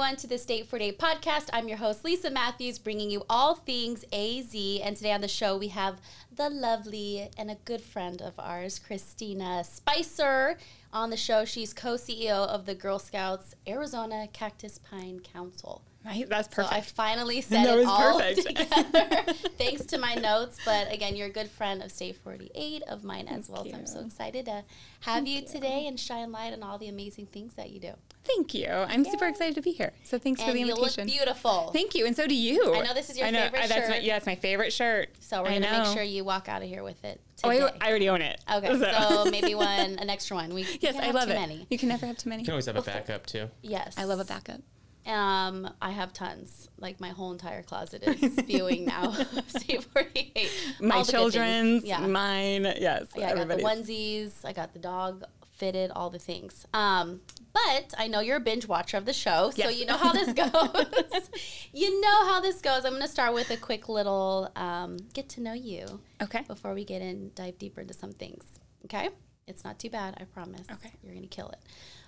Everyone, to this State 48 podcast. I'm your host, Lisa Matthews, bringing you all things AZ. And today on the show, we have the lovely and a good friend of ours, Christina Spicer. On the show, she's co CEO of the Girl Scouts Arizona Cactus Pine Council. Right, that's perfect. So perfect. I finally said That it was all perfect. together, thanks to my notes. But again, you're a good friend of State 48 of mine as well. So I'm so excited to have you, today and shine light on all the amazing things that you do. Thank you. I'm super excited to be here. So thanks for And the you look invitation. beautiful. Thank you, and so do you. I know this is your I know, favorite uh, that's My, shirt. yeah, it's my favorite shirt. So we're I gonna make sure you walk out of here with it Oh. I, I already own it. okay, so maybe one, an extra one. We yes, can't I love too it. Many. You can never have too many. You can always have a backup too. Yes, I love a backup. Um, I have tons. Like my whole entire closet is spewing now. State 48. My All the good things. children's, Yeah. mine. Yes, Yeah, I got the onesies. I got the dog fitted, all the things. Um, but I know you're a binge watcher of the show, so you know how this goes. you know how this goes. I'm going to start with a quick little um, get to know you Okay. before we get in, dive deeper into some things. Okay? It's not too bad, I promise. Okay. You're going to kill it.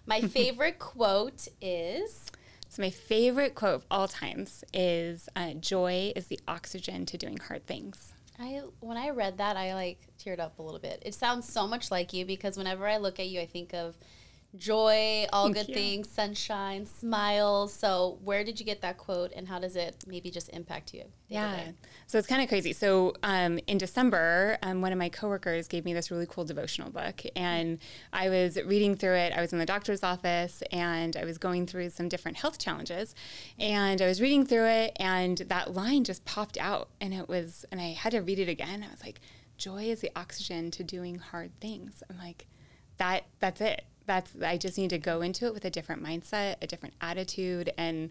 My favorite quote is So my favorite quote of all times is uh, "Joy is the oxygen to doing hard things." I when I read that I like teared up a little bit. It sounds so much like you because whenever I look at you I think of joy, all Thank good you. things, sunshine, smiles. So where did you get that quote and how does it maybe just impact you? Yeah. So it's kind of crazy. So um, in December, um, one of my coworkers gave me this really cool devotional book, and I was reading through it. I was in the doctor's office, and I was going through some different health challenges, and I was reading through it, and that line just popped out, and it was, and I had to read it again. I was like, "Joy is the oxygen to doing hard things." I'm like, that that's it. That's I just need to go into it with a different mindset, a different attitude, and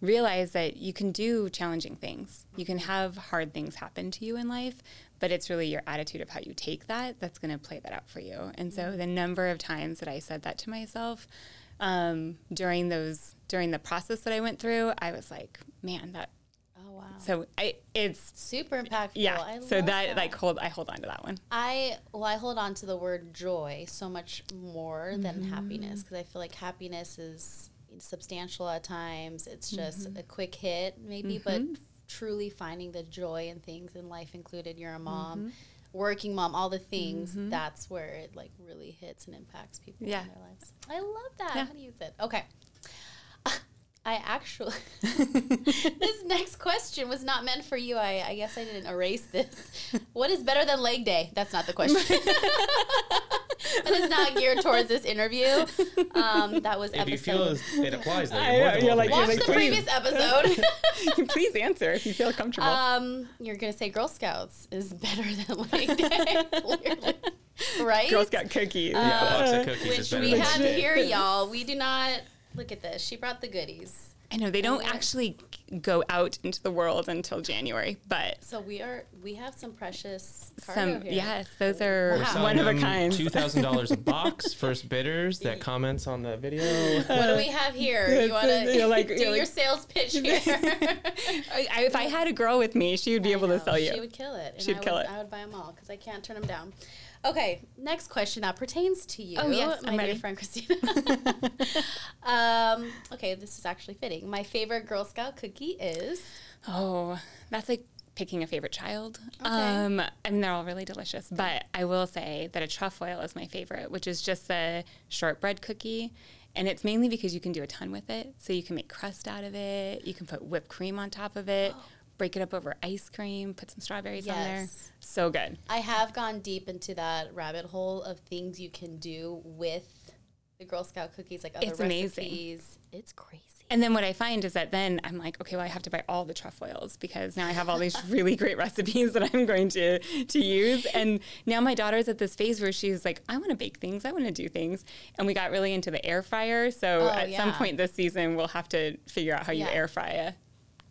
realize that you can do challenging things. You can have hard things happen to you in life, but it's really your attitude of how you take that that's going to play that out for you. And so the number of times that I said that to myself um, during those during the process that I went through, I was like, man, that. So I it's Super impactful. yeah. I so love that, like hold I hold on to that one. I well, I hold on to the word joy so much more than Mm-hmm. happiness because I feel like happiness is substantial at times. It's just Mm-hmm. a quick hit, maybe, but truly finding the joy in things in life, included you're a mom, Mm-hmm. working mom, all the things. That's where it like really hits and impacts people Yeah. in their lives. I love that. Yeah. How to use it? Okay. I actually, this next question was not meant for you. I, I guess I didn't erase this. What is better than leg day? That's not the question. that is not geared towards this interview. Um, that was If you feel it applies, though, I you're more know, you're like- Watch you're the please. previous episode. Please answer if you feel comfortable. um, you're gonna say Girl Scouts is better than leg day, clearly, right? Girl Scout cookies. Yeah, a box of cookies Which better we have here, y'all. We do not look at this. She brought the goodies. I know they don't actually go out into the world until January, but So we are we have some precious cargo some here. yes, those are Wow. one of a kind. Two thousand dollars a box. First bidders that comments on the video. What do we have here? You want to You're like- do you're your like- sales pitch here? I, I- if I had a girl with me, she would be able I to sell you. She would kill it. She'd I kill would, it. I would buy them all because I can't turn them down. Okay, next question that pertains to you. Oh, yes, my I'm dear ready. friend Christina. um, okay, this is actually fitting. My favorite Girl Scout cookie is. Oh, that's like picking a favorite child. Okay. Um, I mean, they're all really delicious, but I will say that a trefoil is my favorite, which is just a shortbread cookie. And it's mainly because you can do a ton with it. So you can make crust out of it, you can put whipped cream on top of it, break it up over ice cream, put some strawberries on there. So good. I have gone deep into that rabbit hole of things you can do with the Girl Scout cookies, like other It's amazing. It's crazy. And then what I find is that then I'm like, okay, well, I have to buy all the trefoils because now I have all these really great recipes that I'm going to to use. And now my daughter's at this phase where she's like, I want to bake things, I want to do things. And we got really into the air fryer. So Oh, at some point this season, we'll have to figure out how you air fry a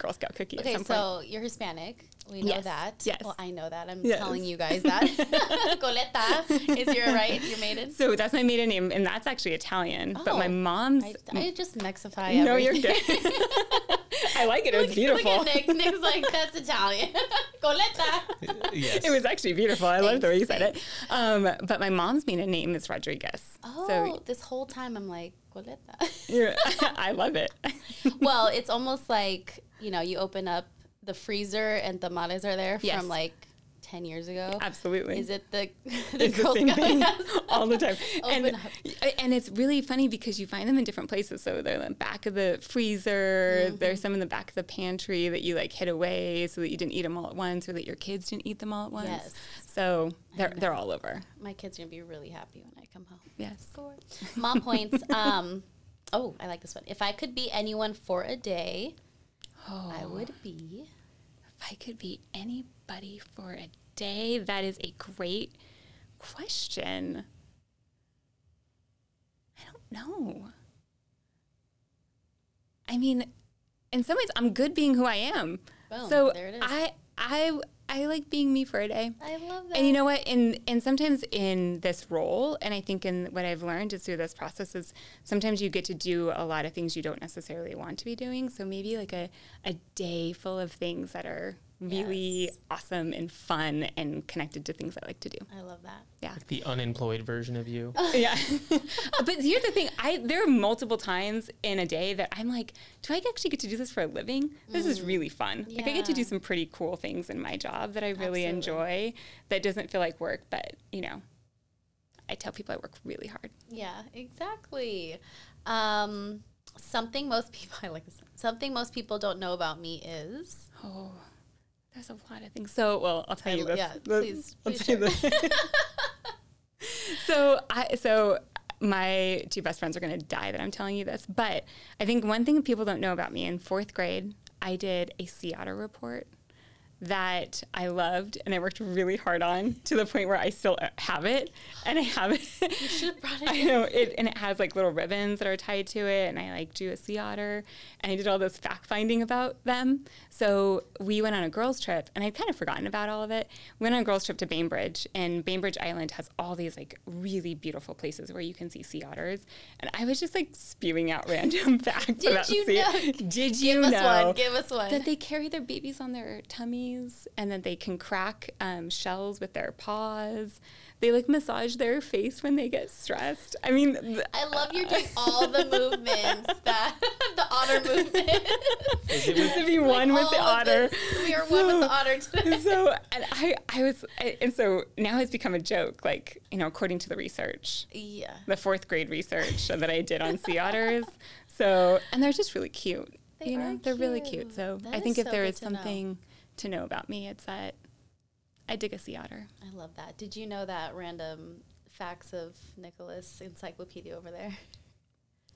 Girl Scout cookie Okay, at some point. so you're Hispanic. We know Yes, that. yes. Well, I know that. I'm Yes. telling you guys that. Coletta is your right, your maiden. So that's my maiden name, and that's actually Italian. But my Oh, mom's. I, I just mexify no, you're good. I like it. It was Look- beautiful. Look at Nick. Nick's like, that's Italian. Coletta. yes. It was actually beautiful. I love the way you said it. Um, but my mom's maiden name is Rodriguez. Oh, So this whole time I'm like, coleta. You're- I love it. well, it's almost like you know, you open up the freezer and tamales are there Yes. from like ten years ago. Absolutely. Is it the the it's the same Scout? thing all the time. And, and it's really funny because you find them in different places. So they're in the back of the freezer. Mm-hmm. There's some in the back of the pantry that you like hid away so that you didn't eat them all at once or that your kids didn't eat them all at once. Yes. So they're they're all over. My kids are gonna be really happy when I come home. Yes. Score. Mom points. Um, oh, I like this one. If I could be anyone for a day, Oh. I would be. If I could be anybody for a day, that is a great question. I don't know. I mean, in some ways, I'm good being who I am. Boom, so there it is. I, I, I like being me for a day. I love that. And you know what? In and sometimes in this role, and I think in what I've learned is through this process is sometimes you get to do a lot of things you don't necessarily want to be doing. So maybe like a, a day full of things that are really Yes. awesome and fun and connected to things I like to do. I love that. Yeah. The unemployed version of you. yeah. but here's the thing, I there are multiple times in a day that I'm like, do I actually get to do this for a living? This is really fun. Like I get to do some pretty cool things in my job that I really Absolutely. enjoy that doesn't feel like work, but you know, I tell people I work really hard. Yeah, exactly. Um, something most people I like this. Something most people don't know about me is Oh, there's a lot of things. So, well, I'll tell you this. yeah, The- please, I'll tell you this. so, I so my two best friends are going to die that I'm telling you this, but I think one thing people don't know about me in fourth grade, I did a sea otter report that I loved and I worked really hard on to the point where I still have it and I have it. you should have brought it. I know it, and it has like little ribbons that are tied to it, and I like drew a sea otter, and I did all this fact finding about them. So we went on a girls' trip, and I'd kind of forgotten about all of it. We went on a girls' trip to Bainbridge, and Bainbridge Island has all these like really beautiful places where you can see sea otters, and I was just like spewing out random facts Did about you sea. know- Did you Give us know? one. Give us one. that they carry their babies on their tummies and that they can crack um, shells with their paws. They like massage their face when they get stressed. I mean, th- I love you're doing all the movements that the otter movements. Is it just to be one with the otter. this. We are one with the otter today. so, and I, I was, I, and so now it's become a joke. Like, you know, according to the research, Yeah. the fourth grade research that I did on sea otters. So, and they're just really cute. They you know, are they're really cute. cute. So, That I think if so there good is to know. Something to know about me, it's that I dig a sea otter. I love that. Did you know that random facts of Nicholas encyclopedia over there?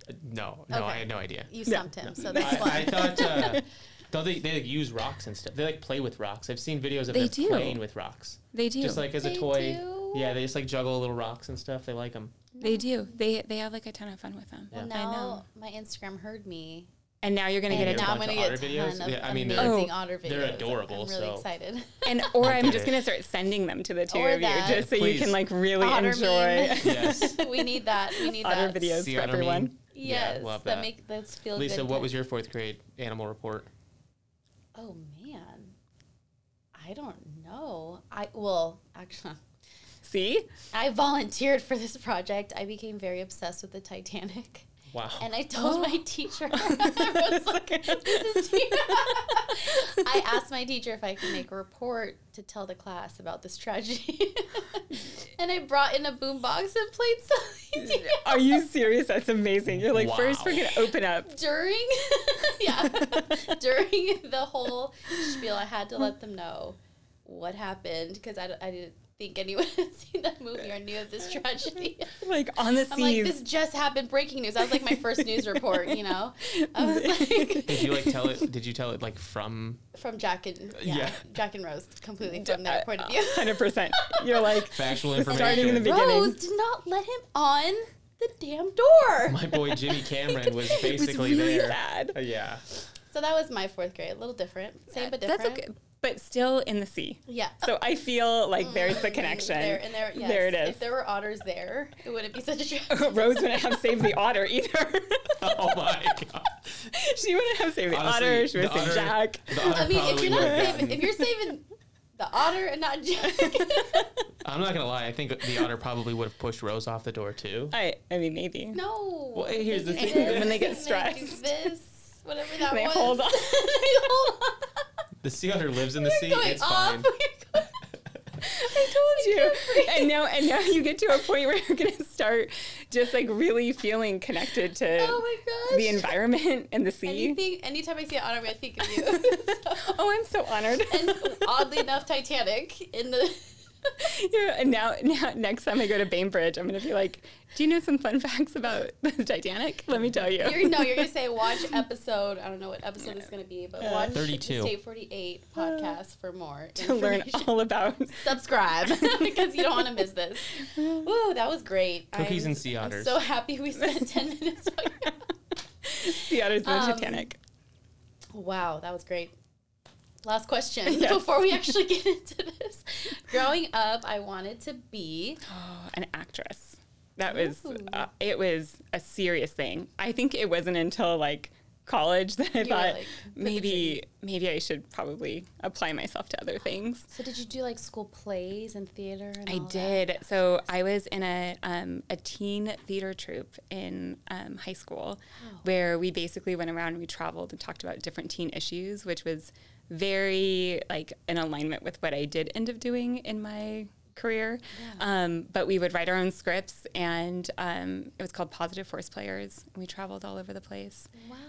Uh, No, no, Okay. I had no idea. You Yeah. stumped him, so that's I, why. I thought. Uh, don't they, they like, use rocks and stuff? They like play with rocks. I've seen videos of They them do. playing with rocks, They do. just like as a toy. do? Yeah, they just like juggle little rocks and stuff. They like them. They do. They they have like a ton of fun with them. well, I now know. my Instagram heard me. And now you're gonna And get a now I'm bunch going of to otter get a ton videos? of Yeah, I mean, they're- amazing Oh. otter videos. They're adorable, I'm really so- excited. and or I'm just gonna start sending them to the two Or of you just so you can like really Otter enjoy. Yes. we need that. We need otter that. videos Sea for otter everyone. meme. Yes, Yeah, love that that. make that's feel Lisa, good what was your fourth grade animal report? Oh man, I don't know. I well, actually, See? I volunteered for this project. I became very obsessed with the Titanic. Wow. And I told Oh. my teacher, I was like, this is te- I asked my teacher if I could make a report to tell the class about this tragedy. and I brought in a boombox and played something. Are you serious? That's amazing. You're like, first we're gonna open up. during, yeah, during the whole spiel. I had to let them know what happened because I, I didn't think anyone had seen that movie or knew of this tragedy. Like on the I'm like, this just happened. Breaking news. That was like my first news report. You know, I was like Did you like tell it? Did you tell it like from from Jack and uh, yeah, Yeah. Jack and Rose, completely from their point of uh, view. Hundred percent. You're like factual Starting in the information? beginning. Rose did not let him on the damn door. My boy Jimmy Cameron was it was basically really there. sad. Uh, yeah. So that was my fourth grade. A little different, same uh, but different. That's okay. But still in the sea. Yeah. So I feel like mm. there's the connection. There and there, yes. There it is. If there were otters there, it wouldn't be such a tragedy. Rose wouldn't have saved the otter either. Oh my god. she wouldn't have saved the Honestly, otter. She would the have saved Jack. I mean, if you're not saving, if you're saving the otter and not Jack, I'm not gonna lie. I think the otter probably would have pushed Rose off the door too. I, I mean, maybe. No. Well, here's the do thing. this, When they get and do stressed. this, whatever that They was. hold on. they hold on. The sea otter lives in the sea. It's off. fine. I told you. And now, and now you get to a point where you're gonna start just like really feeling connected to Oh my gosh. the environment and the sea. Anything, anytime I see an otter, I think of you. So- Oh, I'm so honored. and oddly enough, Titanic in the. Yeah, and now, now, next time I go to Bainbridge, I'm gonna be like, "Do you know some fun facts about the Titanic? Let me tell you." You're, no, you're gonna say watch episode. I don't know what episode it's gonna be, but watch 32. the State 48 podcast for more to learn all about. Subscribe because you don't want to miss this. Woo, that was great. Cookies I'm- and sea I'm otters. so happy we spent 10 minutes talking about the otters of the Um, Titanic. Wow, that was great. Last question Yes. before we actually get into this. Growing up, I wanted to be. Oh, an actress. That was uh, it was a serious thing. I think it wasn't until like college that I were thought like, maybe maybe I should probably apply myself to other things. So did you do like school plays and theater? And I all that? did. So I was in a um, a teen theater troupe in um, high school, where we basically went around and we traveled and talked about different teen issues, which was very like in alignment with what I did end up doing in my career. Um, but we would write our own scripts, and um, it was called Positive Force Players. And we traveled all over the place,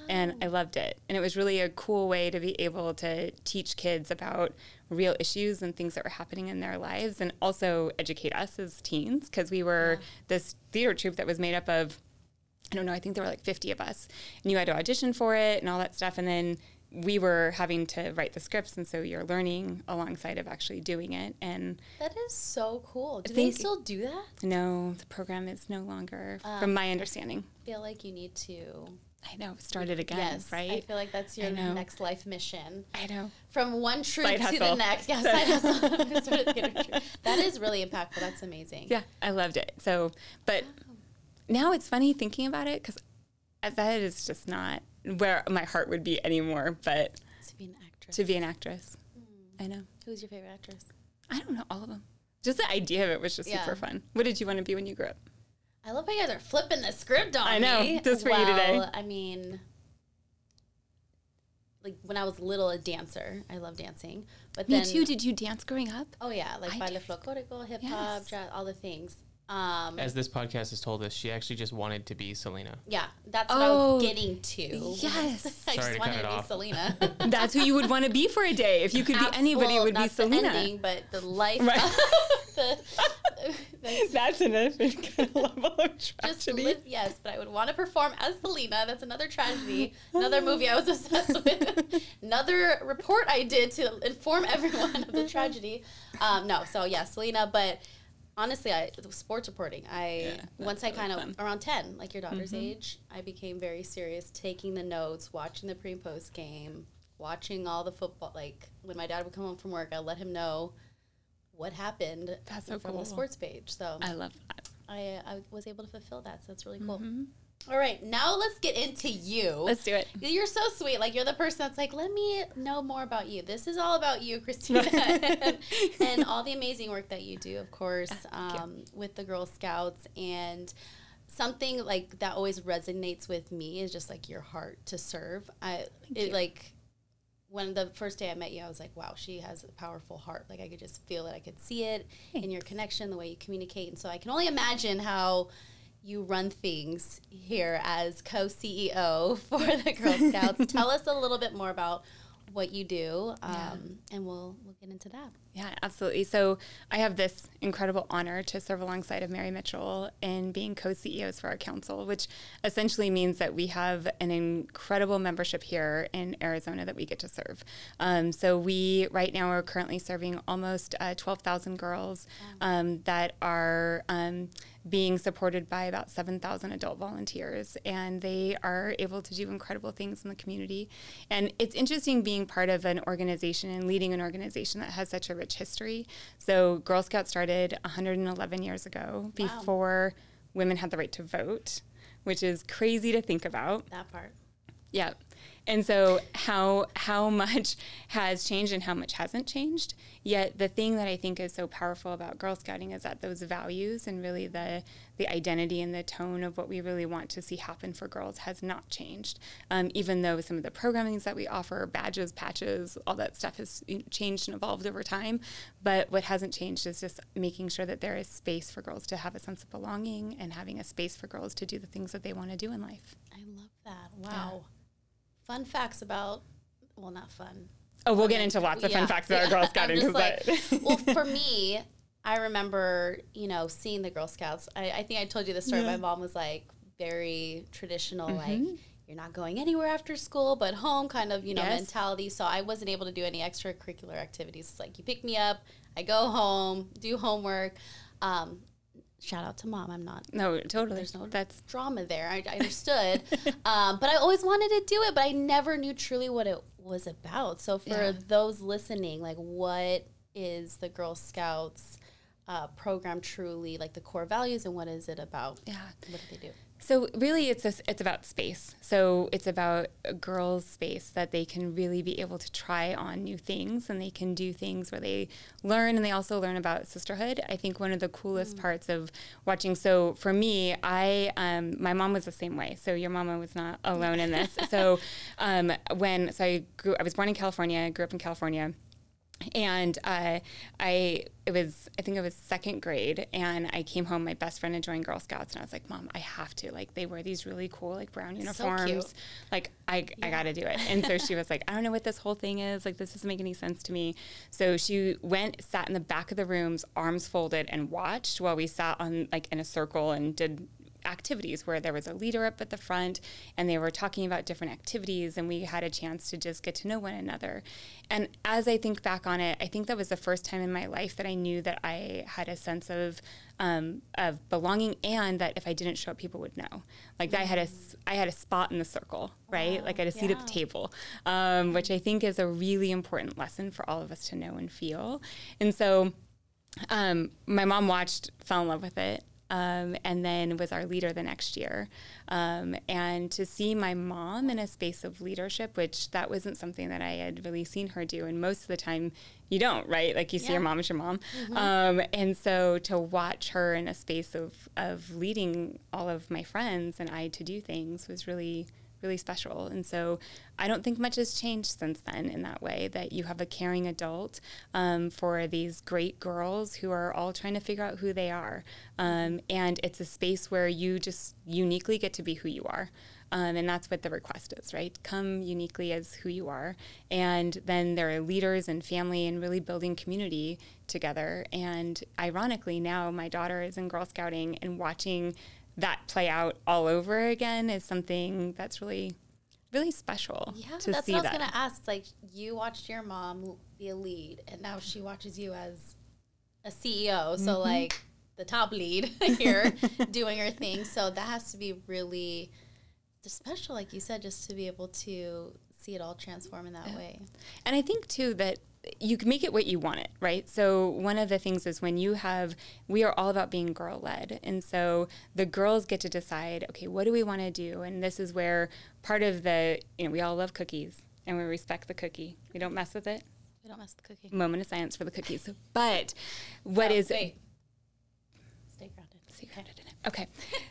and I loved it. And it was really a cool way to be able to teach kids about real issues and things that were happening in their lives, and also educate us as teens because we were this theater troupe that was made up of I don't know, I think there were like 50 of us. And you had to audition for it and all that stuff. And then we were having to write the scripts. And so you're learning alongside of actually doing it. And That is so cool. Do they still do that? no, the program is no longer, Um, from my understanding. I feel like you need to. I know, started again, yes, right? I feel like that's your next life mission. I know. From one troop Side to the next. Yeah, side hustle. Start a theater troupe. That is really impactful. That's amazing. Yeah, I loved it. So, but now it's funny thinking about it because that is just not where my heart would be anymore. But To be an actress. to be an actress, Hmm. I know. Who's your favorite actress? I don't know all of them. Just the idea of it was just Yeah. super fun. What did you want to be when you grew up? I love how you guys are flipping the script on me. I know, me. just for you today. I mean, like when I was little, a dancer. I love dancing. But Me then, too. Did you dance growing up? Oh yeah, like I baile did. folklorico, hip hop, Yes. jazz, all the things. Um, As this podcast has told us, she actually just wanted to be Selena. yeah, that's what I Oh, was getting to. yes. I Sorry just to cut wanted it to be off. Selena. That's who you would want to be for a day. If you could be Abs- anybody, it well, would be not Selena. The ending, but the life. Right. the, that's That's an level of just tragedy. live, yes, but I would want to perform as Selena. That's another tragedy. Another movie I was obsessed with. another report I did to inform everyone of the tragedy. Um, no, so yeah, Selena. But honestly, I sports reporting. I Yeah, once I really kind of. Mm-hmm. around ten, like your daughter's age, I became very serious, taking the notes, watching the pre and post game, watching all the football. Like when my dad would come home from work, I let him know what happened That's so from cool. the sports page. So I love that. I, I was able to fulfill that. So that's really cool. Mm-hmm. All right, now let's get into you. Let's do it. You're so sweet. Like you're the person that's like, let me know more about you. This is all about you, Christina, and, and all the amazing work that you do, of course, um, with the Girl Scouts and. Something like that always resonates with me is just like your heart to serve. I it you. like when the first day I met you, I was like, wow, she has a powerful heart. Like I could just feel it. I could see it in your connection, the way you communicate. And so I can only imagine how you run things here as co-CEO for the Girl Scouts. Tell us a little bit more about what you do, um, Yeah. and we'll we'll get into that. Yeah, absolutely. So I have this incredible honor to serve alongside of Mary Mitchell in being co-CEOs for our council, which essentially means that we have an incredible membership here in Arizona that we get to serve. Um, so we right now are currently serving almost uh, 12,000 girls um, that are um, being supported by about 7,000 adult volunteers, and they are able to do incredible things in the community. And it's interesting being part of an organization and leading an organization that has such a rich history. So, Girl Scouts started 111 years ago before women had the right to vote, which is crazy to think about. That part. Yeah. And so how how much has changed and how much hasn't changed. Yet the thing that I think is so powerful about Girl Scouting is that those values and really the the identity and the tone of what we really want to see happen for girls has not changed. Um, even though some of the programmings that we offer, badges, patches, all that stuff has changed and evolved over time. But what hasn't changed is just making sure that there is space for girls to have a sense of belonging and having a space for girls to do the things that they want to do in life. I love that. Wow. Yeah. Fun facts about, well, not fun. Oh, we'll get into lots of yeah. fun facts about yeah. Girl Scouting. Like, well, for me, I remember, you know, seeing the Girl Scouts. I, I think I told you the story. Yeah. My mom was like very traditional, mm-hmm. like you're not going anywhere after school, but home kind of, you know, yes. mentality. So I wasn't able to do any extracurricular activities. It's like you pick me up, I go home, do homework. Um, shout out to mom. I'm not. No, totally. There's no That's drama there. I, I understood, um, but I always wanted to do it, but I never knew truly what it was about. So for yeah. those listening, like, what is the Girl Scouts? uh, program truly like the core values and what is it about? Yeah. What do they do? So really, it's a, it's about space. So it's about a girl's space that they can really be able to try on new things, and they can do things where they learn, and they also learn about sisterhood. I think one of the coolest mm. parts of watching. So for me, I um, my mom was the same way. So your mama was not alone in this. so um, when so I grew, I was born in California, I grew up in California and uh, I it was I think it was second grade, and I came home. My best friend had joined Girl Scouts, and I was like, "Mom, I have to." Like they wear these really cool like brown uniforms. So like I yeah. I got to do it. And so she was like, "I don't know what this whole thing is. Like this doesn't make any sense to me." So she went, sat in the back of the rooms, arms folded, and watched while we sat on like in a circle and did activities where there was a leader up at the front and they were talking about different activities and we had a chance to just get to know one another. And as I think back on it, I think that was the first time in my life that I knew that I had a sense of um, of belonging and that if I didn't show up, people would know. Like mm-hmm. I had a I had a spot in the circle, right? Wow. Like I had a seat yeah. at the table, um, which I think is a really important lesson for all of us to know and feel. And so. Um, my mom watched, fell in love with it, um, and then was our leader the next year. Um, and to see my mom in a space of leadership, which that wasn't something that I had really seen her do. And most of the time, you don't, right? Like you see your mom as your mom. Mm-hmm. Um, and so to watch her in a space of, of leading all of my friends and I to do things was really really special. And so I don't think much has changed since then in that way that you have a caring adult um, for these great girls who are all trying to figure out who they are. Um, and it's a space where you just uniquely get to be who you are. Um, and that's what the request is, right? Come uniquely as who you are. And then there are leaders and family and really building community together. And ironically, now my daughter is in Girl Scouting and watching that play out all over again is something that's really really special yeah to that's what i was gonna ask it's like you watched your mom be a lead and now she watches you as a ceo so mm-hmm. like the top lead here doing her thing so that has to be really special like you said just to be able to see it all transform in that yeah. way and i think too that you can make it what you want it, right? So one of the things is when you have, we are all about being girl led, and so the girls get to decide, okay, what do we want to do? And this is where part of the, you know, we all love cookies and we respect the cookie. We don't mess with it. We don't mess with the cookie. Moment of silence for the cookies. But what oh, is wait. Stay grounded. Stay grounded in it. Okay.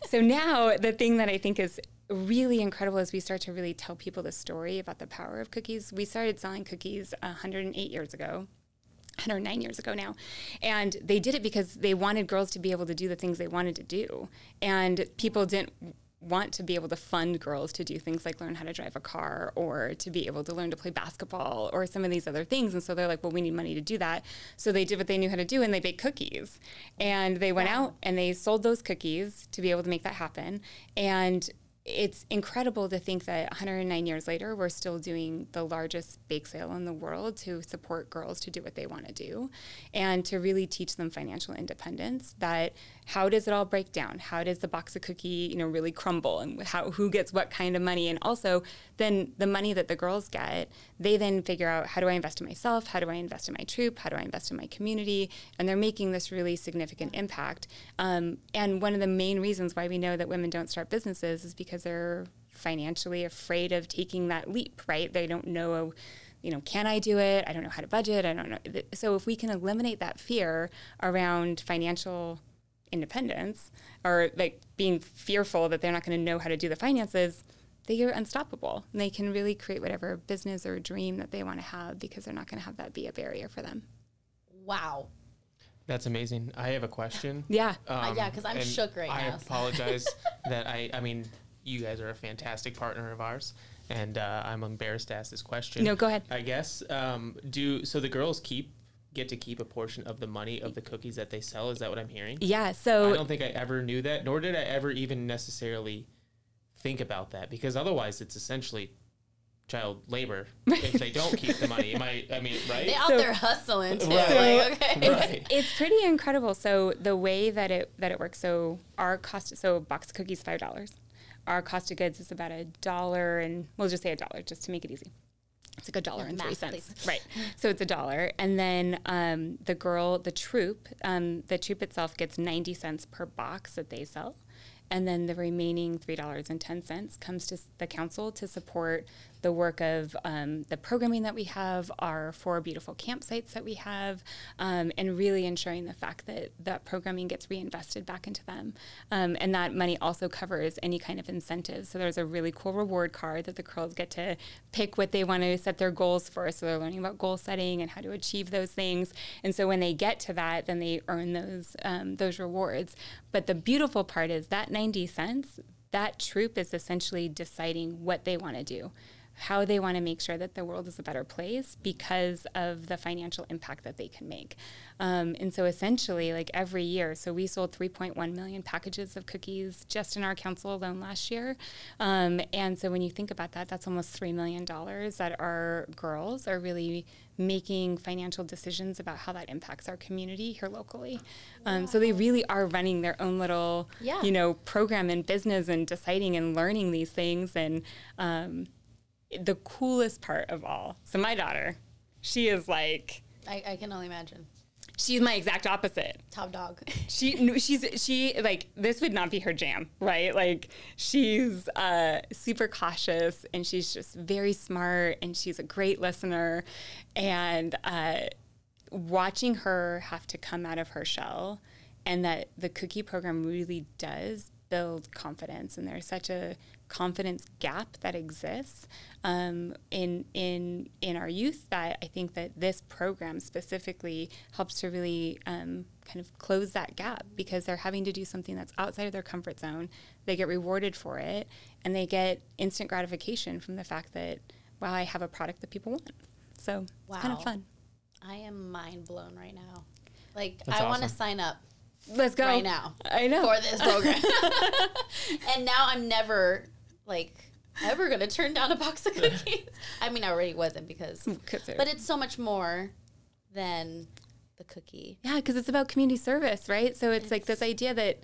so now the thing that I think is really incredible as we start to really tell people the story about the power of cookies. We started selling cookies 108 years ago. 109 years ago now. And they did it because they wanted girls to be able to do the things they wanted to do. And people didn't want to be able to fund girls to do things like learn how to drive a car or to be able to learn to play basketball or some of these other things. And so they're like, well, we need money to do that. So they did what they knew how to do and they baked cookies. And they went wow. out and they sold those cookies to be able to make that happen. And it's incredible to think that 109 years later, we're still doing the largest bake sale in the world to support girls to do what they want to do and to really teach them financial independence. That how does it all break down? How does the box of cookie, you know, really crumble and how, who gets what kind of money? And also then the money that the girls get, they then figure out how do I invest in myself? How do I invest in my troop? How do I invest in my community? And they're making this really significant impact. Um, and one of the main reasons why we know that women don't start businesses is because they're financially afraid of taking that leap, right? They don't know, you know, can I do it? I don't know how to budget. I don't know. So if we can eliminate that fear around financial independence or like being fearful that they're not going to know how to do the finances, they are unstoppable. And they can really create whatever business or dream that they want to have because they're not going to have that be a barrier for them. Wow. That's amazing. I have a question. Yeah. Uh, yeah, 'cause I'm shook right I now, so. apologize that I. I mean, you guys are a fantastic partner of ours, and uh, I'm embarrassed to ask this question. No, go ahead. I guess. Um, do so the girls keep get to keep a portion of the money of the cookies that they sell? Is that what I'm hearing? Yeah. So I don't think I ever knew that, nor did I ever even necessarily think about that, because otherwise it's essentially child labor if they don't keep the money. Am I? I mean, right? They out So- there hustling too. Right. Like, okay. Right. it's pretty incredible. So the way that it that it works, so our cost, so a box of cookies five dollars. Our cost of goods is about a dollar, and we'll just say a dollar just to make it easy. It's like a dollar and three math, cents, please. right? So it's a dollar, and then um, the girl, the troop, um, the troop itself gets ninety cents per box that they sell, and then the remaining three dollars and ten cents comes to the council to support the work of um, the programming that we have, our four beautiful campsites that we have, um, and really ensuring the fact that that programming gets reinvested back into them. Um, and that money also covers any kind of incentives. So there's a really cool reward card that the girls get to pick what they want to set their goals for. So they're learning about goal setting and how to achieve those things. And so when they get to that, then they earn those um, those rewards. But the beautiful part is that 90 cents, that troop is essentially deciding what they want to do how they want to make sure that the world is a better place because of the financial impact that they can make. Um, and so essentially, like every year, so we sold 3.1 million packages of cookies just in our council alone last year. Um, and so when you think about that, that's almost $3 million that our girls are really making financial decisions about how that impacts our community here locally. Um, so they really are running their own little, Yeah. you know, program and business and deciding and learning these things. And um, the coolest part of all. So my daughter, she is like I, I can only imagine. she's my exact opposite. Top dog. She she's she like this would not be her jam, right? Like she's uh, super cautious and she's just very smart and she's a great listener, and uh, watching her have to come out of her shell, and that the cookie program really does build confidence, and there's such a confidence gap that exists um, in in in our youth that I think that this program specifically helps to really um, kind of close that gap because they're having to do something that's outside of their comfort zone. They get rewarded for it, and they get instant gratification from the fact that wow, I have a product that people want. So it's kind of fun. I am mind blown right now. Like That's I want to sign up Let's go right now I know. for this program. and now I'm never like ever gonna turn down a box of cookies. I mean, I already wasn't because, but it's so much more than the cookie. Yeah, because it's about community service, right? So it's, like this idea that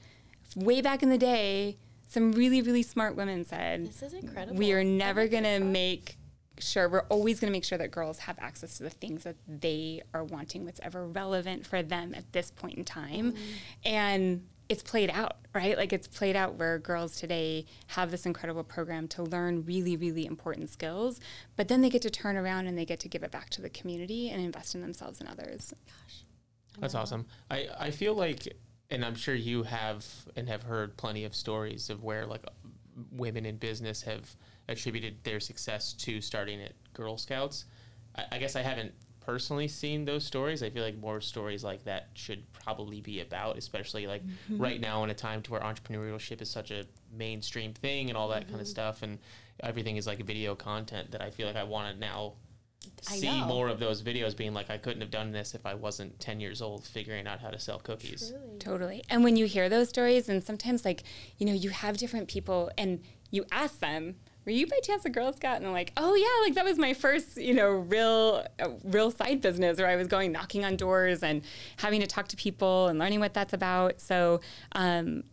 way back in the day, some really, really smart women said, This is incredible. we are never going to "Fuck." make sure, we're always going to make sure that girls have access to the things that they are wanting, what's ever relevant for them at this point in time. Mm-hmm. And it's played out, right? Like it's played out where girls today have this incredible program to learn really, really important skills, but then they get to turn around and they get to give it back to the community and invest in themselves and others. Gosh. That's awesome. I, I feel like, and I'm sure you have and have heard plenty of stories of where like women in business have attributed their success to starting at Girl Scouts. I, I guess I haven't personally seen those stories. I feel like more stories like that should probably be about, especially like mm-hmm. right now in a time to where entrepreneurship is such a mainstream thing and all that kind of mm-hmm. stuff, and everything is like video content that I feel like I want to now I see know. more of those videos being like I couldn't have done this if I wasn't 10 years old figuring out how to sell cookies. Totally. And when you hear those stories, and sometimes, like, you know, you have different people and you ask them, were you by chance a Girl Scout? And like, oh, yeah, like that was my first, you know, real, uh, real side business where I was going knocking on doors and having to talk to people and learning what that's about. So, um,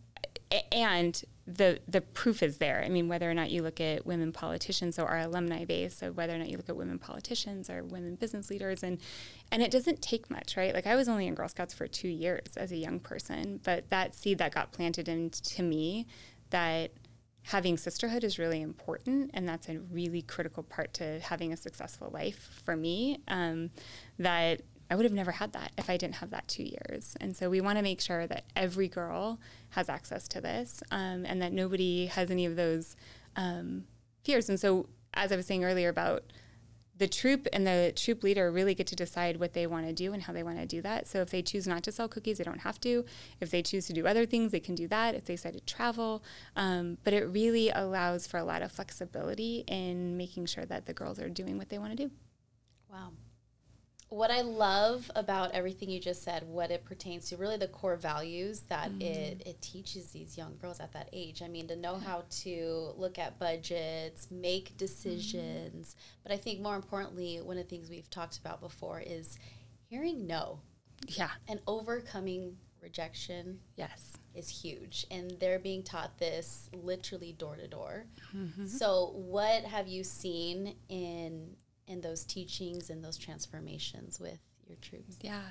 and the the proof is there. I mean, whether or not you look at women politicians, so our alumni base, so whether or not you look at women politicians or women business leaders, and and it doesn't take much, right? Like I was only in Girl Scouts for two years as a young person, but that seed that got planted into me, that having sisterhood is really important, and that's a really critical part to having a successful life for me. Um, that I would have never had that if I didn't have that two years. And so we want to make sure that every girl has access to this um, and that nobody has any of those um, fears. And so, as I was saying earlier about the troop and the troop leader really get to decide what they want to do and how they want to do that. So if they choose not to sell cookies, they don't have to. If they choose to do other things, they can do that. If they decide to travel, um, but it really allows for a lot of flexibility in making sure that the girls are doing what they want to do. Wow what I love about everything you just said, what it pertains to, really the core values that mm. it, it teaches these young girls at that age. I mean, to know how to look at budgets, make decisions. Mm. But I think more importantly, one of the things we've talked about before is hearing no. Yeah. And overcoming rejection. Yes. Is huge. And they're being taught this literally door to door. Mm-hmm. So, what have you seen in in those teachings and those transformations with your troops? Yeah.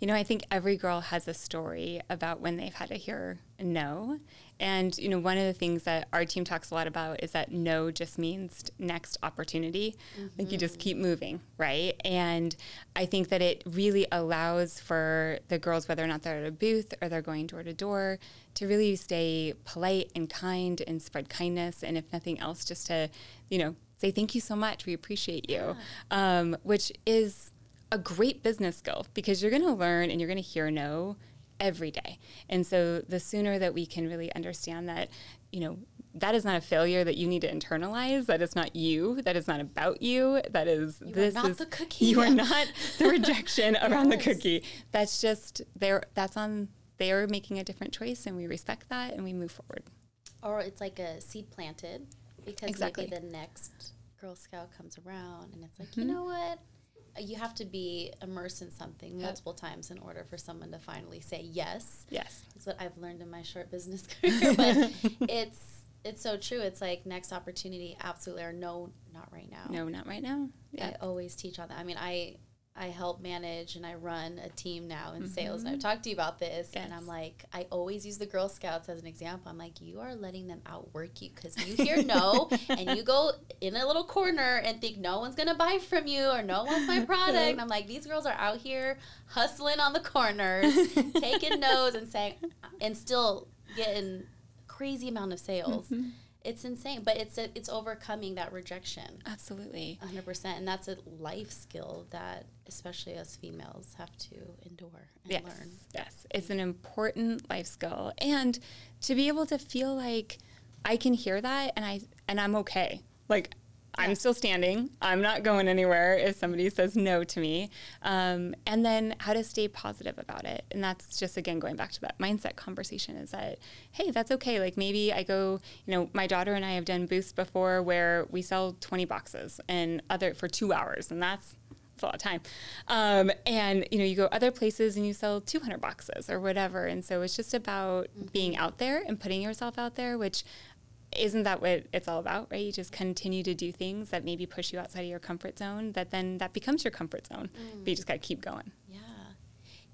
You know, I think every girl has a story about when they've had to hear no. And, you know, one of the things that our team talks a lot about is that no just means next opportunity. Mm-hmm. Like you just mm-hmm. keep moving, right? And I think that it really allows for the girls, whether or not they're at a booth or they're going door to door, to really stay polite and kind and spread kindness. And if nothing else, just to, you know, say thank you so much. We appreciate you, yeah. um, which is a great business skill because you're going to learn and you're going to hear no every day. And so the sooner that we can really understand that, you know, that is not a failure that you need to internalize. That is not you. That is not about you. That is you this is the cookie. You are not the rejection around yes. the cookie. That's just there. That's on. They are making a different choice, and we respect that, and we move forward. Or it's like a seed planted because exactly. maybe the next Girl Scout comes around and it's like, mm-hmm. you know what? You have to be immersed in something multiple times in order for someone to finally say yes. Yes. That's what I've learned in my short business career. but it's it's so true. It's like next opportunity, absolutely, or no, not right now. No, not right now. Yeah. I always teach on that. I mean, I I help manage and I run a team now in mm-hmm. sales. And I've talked to you about this. Yes. And I'm like, I always use the Girl Scouts as an example. I'm like, you are letting them outwork you because you hear no and you go in a little corner and think no one's going to buy from you or no one's my product. and I'm like, these girls are out here hustling on the corners, taking no's and saying, and still getting crazy amount of sales. Mm-hmm it's insane but it's a, it's overcoming that rejection. Absolutely. 100% and that's a life skill that especially us females have to endure and yes, learn. yes it's an important life skill and to be able to feel like i can hear that and i and i'm okay. Like I'm still standing. I'm not going anywhere if somebody says no to me. Um, and then how to stay positive about it. And that's just, again, going back to that mindset conversation is that, hey, that's okay. Like maybe I go, you know, my daughter and I have done booths before where we sell 20 boxes and other for two hours. And that's, a lot of time. Um, and you know, you go other places and you sell 200 boxes or whatever. And so it's just about mm-hmm. being out there and putting yourself out there, which isn't that what it's all about, right? You just continue to do things that maybe push you outside of your comfort zone, that then that becomes your comfort zone. Mm. But you just got to keep going. Yeah.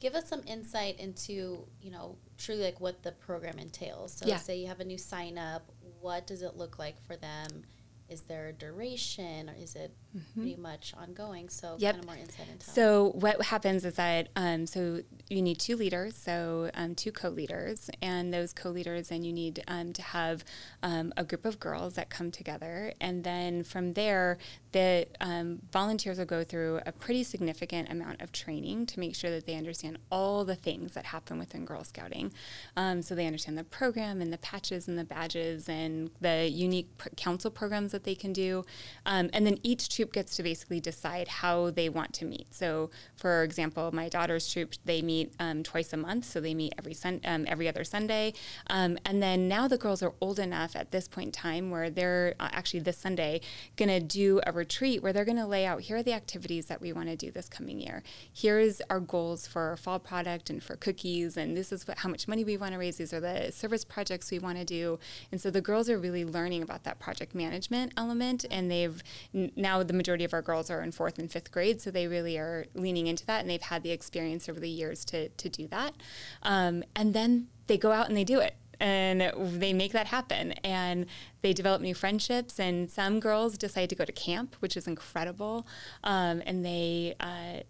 Give us some insight into, you know, truly like what the program entails. So yeah. say you have a new sign up, what does it look like for them? Is there a duration or is it mm-hmm. pretty much ongoing? So yep. kind of more insight into So what happens is that um, so you need two leaders, so um, two co-leaders, and those co-leaders, and you need um, to have um, a group of girls that come together, and then from there, the um, volunteers will go through a pretty significant amount of training to make sure that they understand all the things that happen within Girl Scouting, um, so they understand the program and the patches and the badges and the unique pr- council programs that they can do, and then each troop gets to basically decide how they want to meet. So, for example, my daughter's troop they meet um, twice a month, so they meet every sun, um, every other Sunday. Um, and then now the girls are old enough at this point in time where they're uh, actually this Sunday going to do a retreat where they're going to lay out here are the activities that we want to do this coming year. Here's our goals for our fall product and for cookies, and this is what, how much money we want to raise. These are the service projects we want to do. And so the girls are really learning about that project management element, and they've now the majority of our girls are in fourth and fifth grade, so they really are leaning into that, and they've had the experience over the years to, to do that. Um, and then they go out and they do it and they make that happen and they develop new friendships and some girls decide to go to camp which is incredible um, and they uh,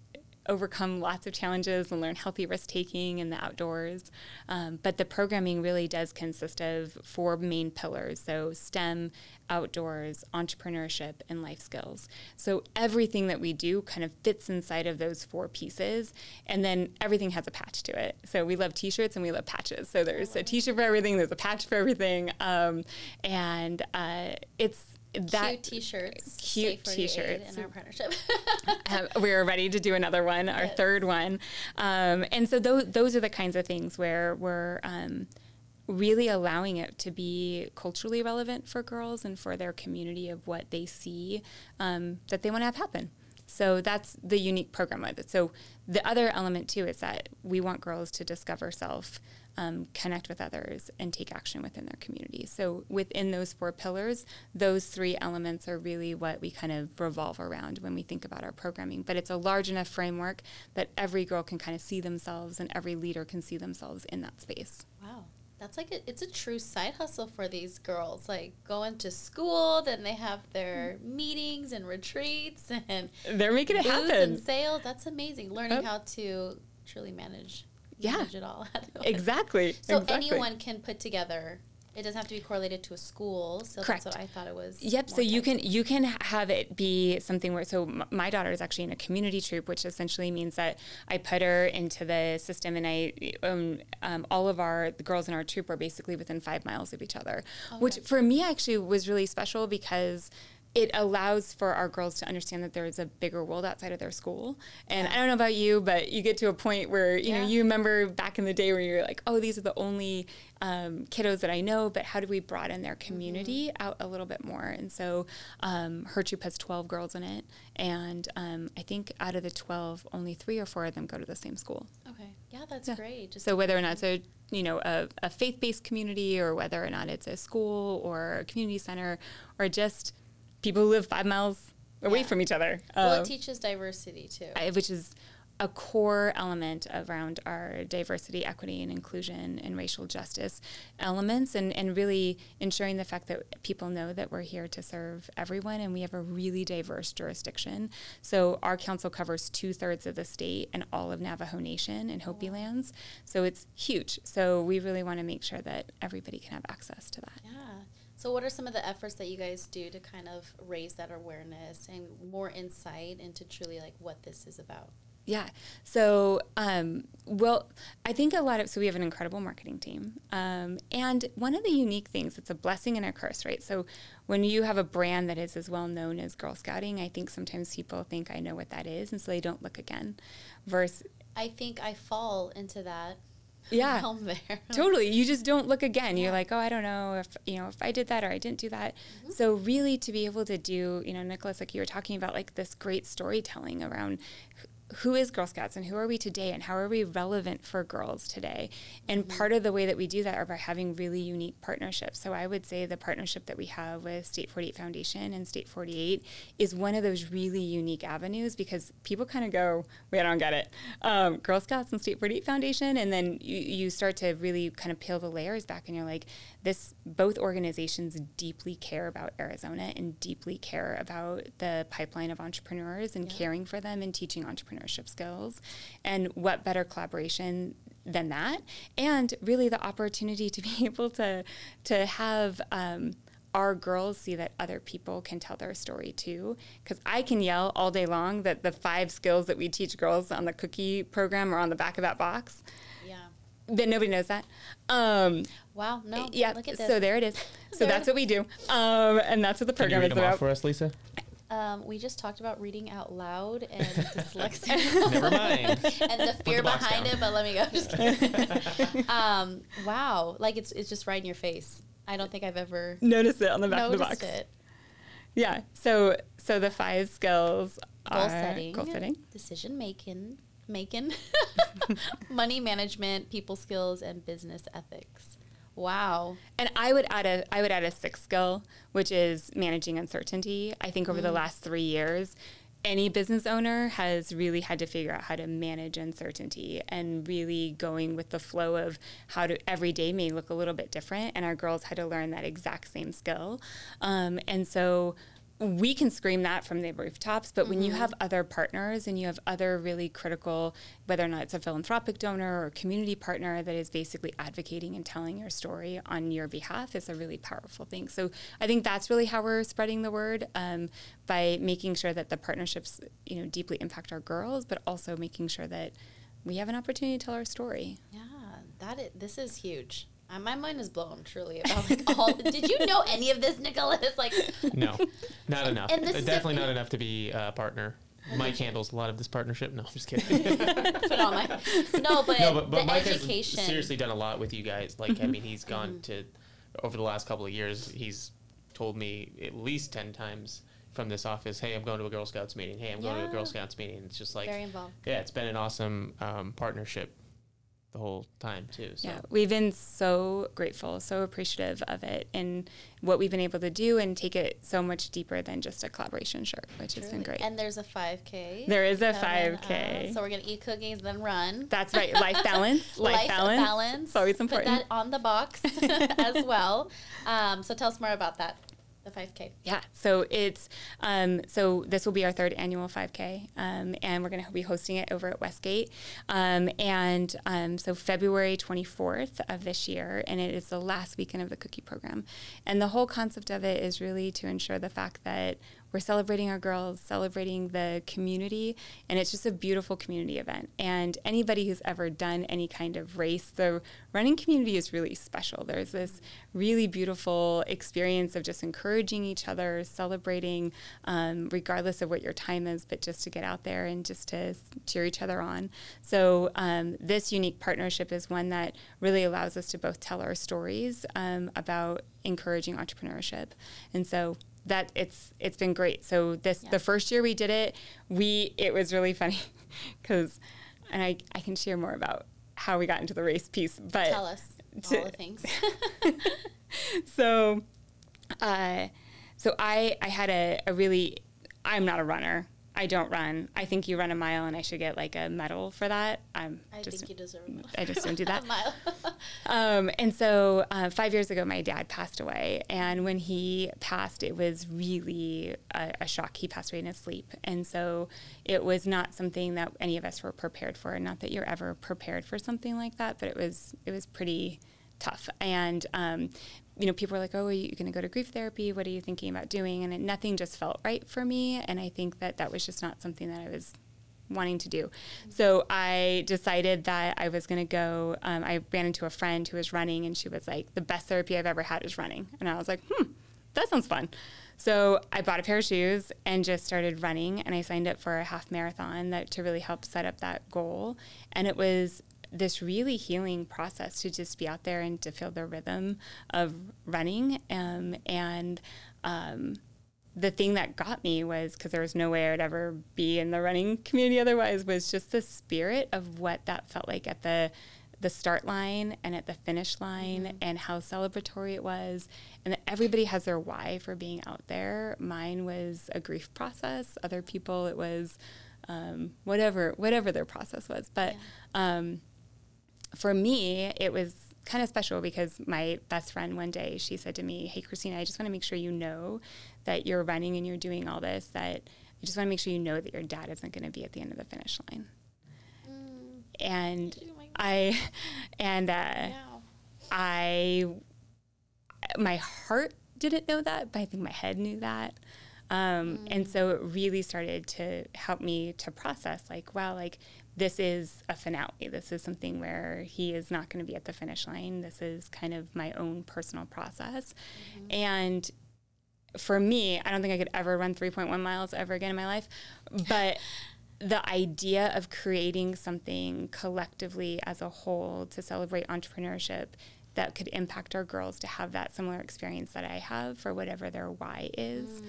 overcome lots of challenges and learn healthy risk taking in the outdoors. Um, but the programming really does consist of four main pillars so STEM, outdoors, entrepreneurship, and life skills. So everything that we do kind of fits inside of those four pieces. And then everything has a patch to it. So we love t shirts and we love patches. So there's a t shirt for everything, there's a patch for everything. Um, and uh, it's that cute t-shirts. Cute t-shirts. in our partnership. Um, we're ready to do another one our yes. third one. Um, and so those, those are the kinds of things where we're um, really allowing it to be culturally relevant for girls and for their community of what they see um, that they want to have happen. So that's the unique program with it. So the other element too is that we want girls to discover self um, connect with others, and take action within their community. So, within those four pillars, those three elements are really what we kind of revolve around when we think about our programming. But it's a large enough framework that every girl can kind of see themselves and every leader can see themselves in that space. Wow. That's like a, it's a true side hustle for these girls. Like going to school, then they have their meetings and retreats, and they're making it happen. And sales. That's amazing. Learning how to truly manage yeah. it all. exactly. So exactly. anyone can put together. It doesn't have to be correlated to a school. So Correct. that's what I thought it was. Yep. So you can you can have it be something where. So my daughter is actually in a community troop, which essentially means that I put her into the system, and I um, um, all of our the girls in our troop are basically within five miles of each other, okay. which for me actually was really special because it allows for our girls to understand that there is a bigger world outside of their school. And I don't know about you, but you get to a point where you yeah. know you remember back in the day where you're like, oh, these are the only um, kiddos that I know, but how do we broaden their community mm-hmm. out a little bit more? And so um, her troop has 12 girls in it, and um, I think out of the 12, only three or four of them go to the same school. Okay, yeah, that's yeah. great. Just so whether or not it's a you know a, a faith-based community or whether or not it's a school or a community center or just people who live five miles away yeah. from each other. Well, it teaches diversity too, which is a core element around our diversity, equity, and inclusion and racial justice elements, and, and really ensuring the fact that people know that we're here to serve everyone and we have a really diverse jurisdiction. So, our council covers two thirds of the state and all of Navajo Nation and Hopi lands. So, it's huge. So, we really want to make sure that everybody can have access to that. Yeah. So, what are some of the efforts that you guys do to kind of raise that awareness and more insight into truly like what this is about? Yeah. So, um, well, I think a lot of, so we have an incredible marketing team. Um, and one of the unique things, it's a blessing and a curse, right? So, when you have a brand that is as well known as Girl Scouting, I think sometimes people think I know what that is. And so they don't look again. Versus, I think I fall into that yeah realm there. totally. You just don't look again. You're like, oh, I don't know if you know if I did that or I didn't do that. Mm-hmm. So really, to be able to do, you know, Nicholas, like you were talking about, like this great storytelling around who is Girl Scouts and who are we today and how are we relevant for girls today? And mm-hmm. part of the way that we do that are by having really unique partnerships. So I would say the partnership that we have with State 48 Foundation and State 48 is one of those really unique avenues because people kind of go, wait, I don't get it. Um, Girl Scouts and State 48 Foundation. And then you, you start to really kind of peel the layers back and you're like, this both organizations deeply care about Arizona and deeply care about the pipeline of entrepreneurs and yeah. caring for them and teaching entrepreneurship skills. And what better collaboration than that? And really the opportunity to be able to to have um, our girls see that other people can tell their story too. Because I can yell all day long that the five skills that we teach girls on the cookie program are on the back of that box. Yeah. Then nobody knows that. Um, wow. No. Yeah. So there it is. So that's what we do, um, and that's what the program Can you read is them about. Off for us, Lisa. Um, we just talked about reading out loud and dyslexia. Never mind. and the fear the behind down. it, but let me go. Just kidding. um, wow, like it's it's just right in your face. I don't think I've ever noticed it on the back of the box. It. Yeah. So so the five skills goal are setting, goal setting, decision making, making, money management, people skills, and business ethics. Wow. And I would add a I would add a sixth skill, which is managing uncertainty. I think over mm. the last three years, any business owner has really had to figure out how to manage uncertainty and really going with the flow of how to every day may look a little bit different. And our girls had to learn that exact same skill. Um, and so we can scream that from the rooftops, but mm-hmm. when you mm-hmm. have other partners and you have other really critical, whether or not it's a philanthropic donor or community partner that is basically advocating and telling your story on your behalf, is a really powerful thing. So I think that's really how we're spreading the word um, by making sure that the partnerships, you know, deeply impact our girls, but also making sure that we have an opportunity to tell our story. Yeah, that is, this is huge. Uh, my mind is blown truly about like all. did you know any of this, Nicholas? Like, no, not enough. And this definitely not enough to be a partner. Mike handles a lot of this partnership. No, I'm just kidding. On my no, but no, but, but the Mike education. has seriously done a lot with you guys. Like, I mean, he's gone mm-hmm. to over the last couple of years. He's told me at least ten times from this office, "Hey, I'm going to a Girl Scouts meeting. Hey, I'm yeah. going to a Girl Scouts meeting." It's just like very involved. Yeah, it's been an awesome um, partnership the whole time too. So. Yeah, we've been so grateful, so appreciative of it, and what we've been able to do, and take it so much deeper than just a collaboration shirt, which Truly. has been great. And there's a 5K. There is a 5K. Uh, so we're gonna eat cookies, then run. That's right. Life balance. Life, Life balance. balance. It's always important. Put that on the box as well. Um, so tell us more about that. The 5K. Yeah. So it's um, so this will be our third annual 5K, um, and we're going to be hosting it over at Westgate, um, and um, so February 24th of this year, and it is the last weekend of the cookie program, and the whole concept of it is really to ensure the fact that we're celebrating our girls, celebrating the community, and it's just a beautiful community event. And anybody who's ever done any kind of race, the running community is really special. There's this really beautiful experience of just encouraging each other, celebrating, um, regardless of what your time is, but just to get out there and just to cheer each other on. So, um, this unique partnership is one that really allows us to both tell our stories um, about encouraging entrepreneurship. And so, that it's it's been great. So this yeah. the first year we did it, we it was really funny because, and I I can share more about how we got into the race piece. But tell us to, all the things. so, uh, so I I had a, a really I'm not a runner. I don't run. I think you run a mile, and I should get like a medal for that. I'm I just, think you deserve. I just don't do that. um, and so uh, five years ago, my dad passed away, and when he passed, it was really a, a, shock. He passed away in his sleep, and so it was not something that any of us were prepared for. Not that you're ever prepared for something like that, but it was it was pretty tough. And um, you know, people were like, "Oh, are you going to go to grief therapy? What are you thinking about doing?" And it, nothing just felt right for me, and I think that that was just not something that I was wanting to do. So I decided that I was going to go. Um, I ran into a friend who was running, and she was like, "The best therapy I've ever had is running," and I was like, "Hmm, that sounds fun." So I bought a pair of shoes and just started running, and I signed up for a half marathon that to really help set up that goal. And it was this really healing process to just be out there and to feel the rhythm of running. Um, and um, the thing that got me was because there was no way I'd ever be in the running community otherwise was just the spirit of what that felt like at the the start line and at the finish line mm-hmm. and how celebratory it was and that everybody has their why for being out there mine was a grief process other people it was um, whatever whatever their process was but yeah. um, for me, it was kind of special because my best friend one day she said to me, "Hey, Christina, I just want to make sure you know that you're running and you're doing all this. That I just want to make sure you know that your dad isn't going to be at the end of the finish line." Mm. And I, and uh, I, my heart didn't know that, but I think my head knew that. Um, mm. And so it really started to help me to process, like, wow, like this is a finale. This is something where he is not going to be at the finish line. This is kind of my own personal process. Mm-hmm. And for me, I don't think I could ever run 3.1 miles ever again in my life. But the idea of creating something collectively as a whole to celebrate entrepreneurship that could impact our girls to have that similar experience that I have for whatever their why is mm.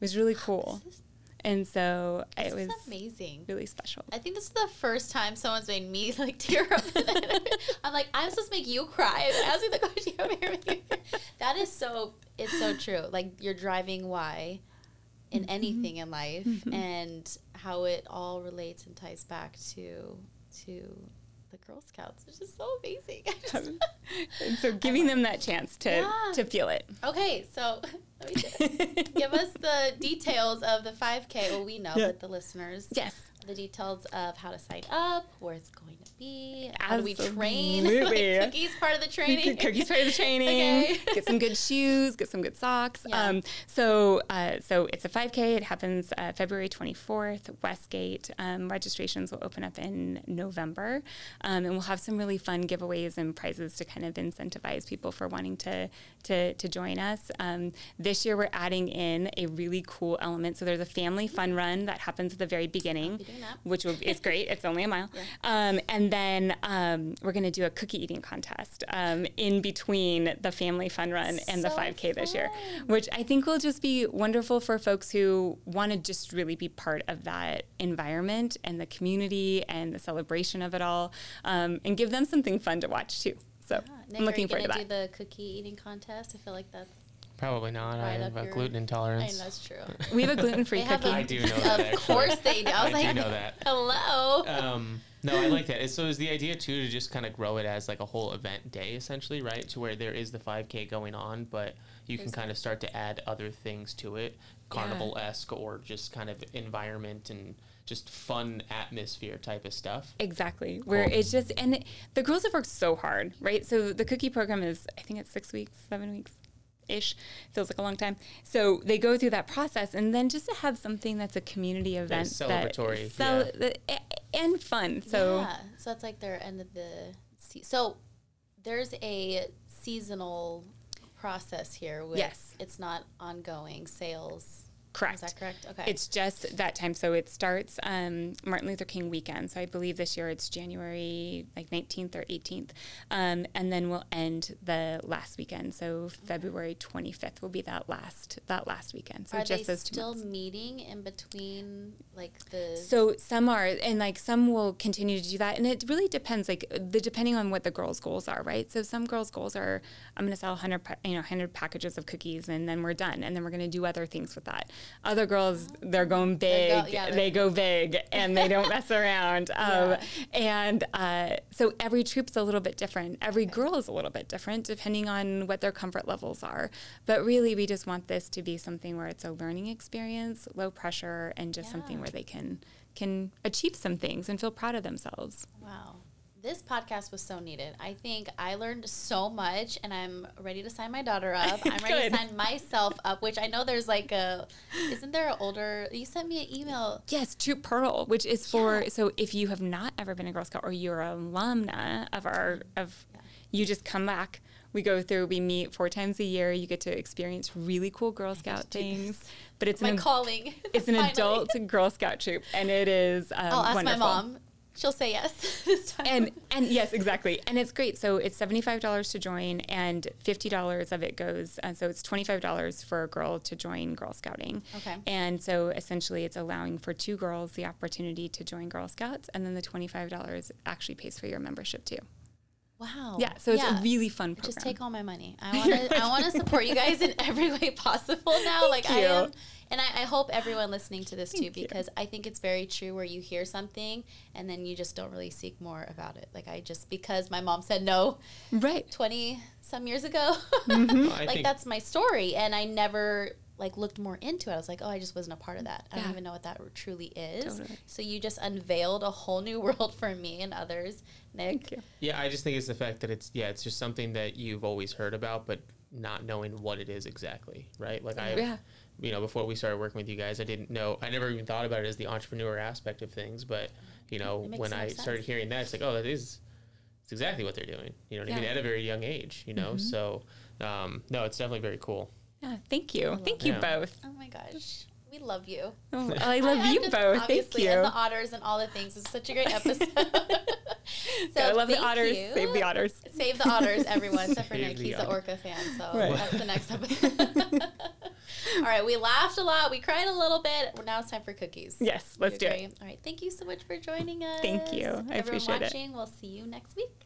Was really cool. And so it was amazing, really special. I think this is the first time someone's made me like tear up. I'm like, I'm supposed to make you cry. I'm asking the question. That is so. It's so true. Like you're driving why in mm-hmm. anything in life mm-hmm. and how it all relates and ties back to to the Girl Scouts, which is so amazing. Just- And so giving them that chance to Yeah. to feel it. okay, so give us the details of the 5K. Well, we know, Yeah. but the listeners, yes. the details of how to sign up, where it's going be, how do we train? Like, cookies part of the training. Cookies part of the training. Okay. Get some good shoes. Get some good socks. Yeah. Um, so, uh, so it's a 5K. It happens uh, February 24th, Westgate. Um, registrations will open up in November, um, and we'll have some really fun giveaways and prizes to kind of incentivize people for wanting to to, to join us. Um, this year, we're adding in a really cool element. So there's a family fun run that happens at the very beginning, be which will, it's great. It's only a mile. Um, and then um, we're going to do a cookie eating contest um, in between the family fun run and the 5K this year, which I think will just be wonderful for folks who want to just really be part of that environment and the community and the celebration of it all, um, and give them something fun to watch too. So Nick, I'm looking forward to that. do the cookie eating contest? I feel like that's Probably not. I have a your- gluten I intolerance. know that's true. We have a gluten-free They have cookie. a- I do know that. of course they do. I was I like, do know that. hello. um, no, I like that. So is the idea too to just kind of grow it as like a whole event day, essentially, right? To where there is the 5K going on, but you can kind of start to add other things to it, carnival esque or just kind of environment and just fun atmosphere type of stuff. Exactly. Where Cool. it's just, and it, the girls have worked so hard, right? So the cookie program is, I think it's six weeks, seven weeks ish. Feels like a long time. So they go through that process, and then just to have something that's a community event that celebratory, cel- yeah. that- and fun. So yeah, so it's like their end of the se- so there's a seasonal process here. With, Yes. it's not ongoing sales. Correct. Is that correct? Okay. It's just that time. So it starts um, Martin Luther King weekend. So I believe this year it's January like 19th or 18th. Um, and then we'll end the last weekend. So February 25th will be that last that last weekend. So Are just they those two still months. meeting in between like the So some are, and like some will continue to do that, and it really depends. Like the depending on what the girls' goals are, right? So some girls' goals are, I'm going to sell 100, you know, 100 packages of cookies, and then we're done, and then we're going to do other things with that. Other girls, they're going They big, go- yeah, they go big, and they don't mess around. Um, And uh, so every troop's a little bit different. Every girl is a little bit different depending on what their comfort levels are. But really, we just want this to be something where it's a learning experience, low pressure, and just something where they can can achieve some things and feel proud of themselves. Wow. This podcast was so needed. I think I learned so much and I'm ready to sign my daughter up. I'm ready to sign myself up, which I know there's like a isn't there an older you sent me an email. Yes, Troop Pearl, which is for Yeah. so if you have not ever been a Girl Scout or you're an alumna of our of you just come back. We go through, we meet four times a year. You get to experience really cool Girl Scout things. But it's My an calling. it's an adult Girl Scout troop, and it is um, I'll ask wonderful. my mom. She'll say yes this time. And and yes, exactly, and it's great. So it's seventy five dollars to join, and fifty dollars of it goes. Uh, so it's twenty five dollars for a girl to join Girl Scouting. Okay. And so essentially, it's allowing for two girls the opportunity to join Girl Scouts, and then the twenty five dollars actually pays for your membership too. Wow. Yeah. So it's a really fun program. just take all my money. I want to. I want to support you guys in every way possible now. like I am, and I, I hope everyone listening to this too, Thank you. because I think it's very true where you hear something and then you just don't really seek more about it. Like I just because my mom said no right. twenty some years ago, Mm-hmm. Like think- that's my story, and I never like looked more into it. I was like, oh, I just wasn't a part of that. I don't even know what that truly is. Totally. So you just unveiled a whole new world for me and others, Nick. Thank you. Yeah, I just think it's the fact that it's yeah, it's just something that you've always heard about, but not knowing what it is exactly, right? Like I, Yeah. you know, before we started working with you guys, I didn't know. I never even thought about it as the entrepreneur aspect of things, but you know, when I much started hearing that, it's like, oh, that is, it's exactly what they're doing. You know what I mean? At a very young age, you know. Mm-hmm. So, um, no, it's definitely very cool. Yeah. Thank you. Thank you that. both. Oh my gosh, we love you. Oh, I love I'm you just both. Thank obviously, you. And the otters and all the things. It's such a great episode. so I love the otters. you. Save the otters. Save the otters, everyone, except for Nick. He's an orca fan, so Right. that's the next episode. all right, we laughed a lot. We cried a little bit. Now it's time for cookies. Yes, let's do it. All right, thank you so much for joining us. Thank you. I Everyone appreciate it. we'll see you next week.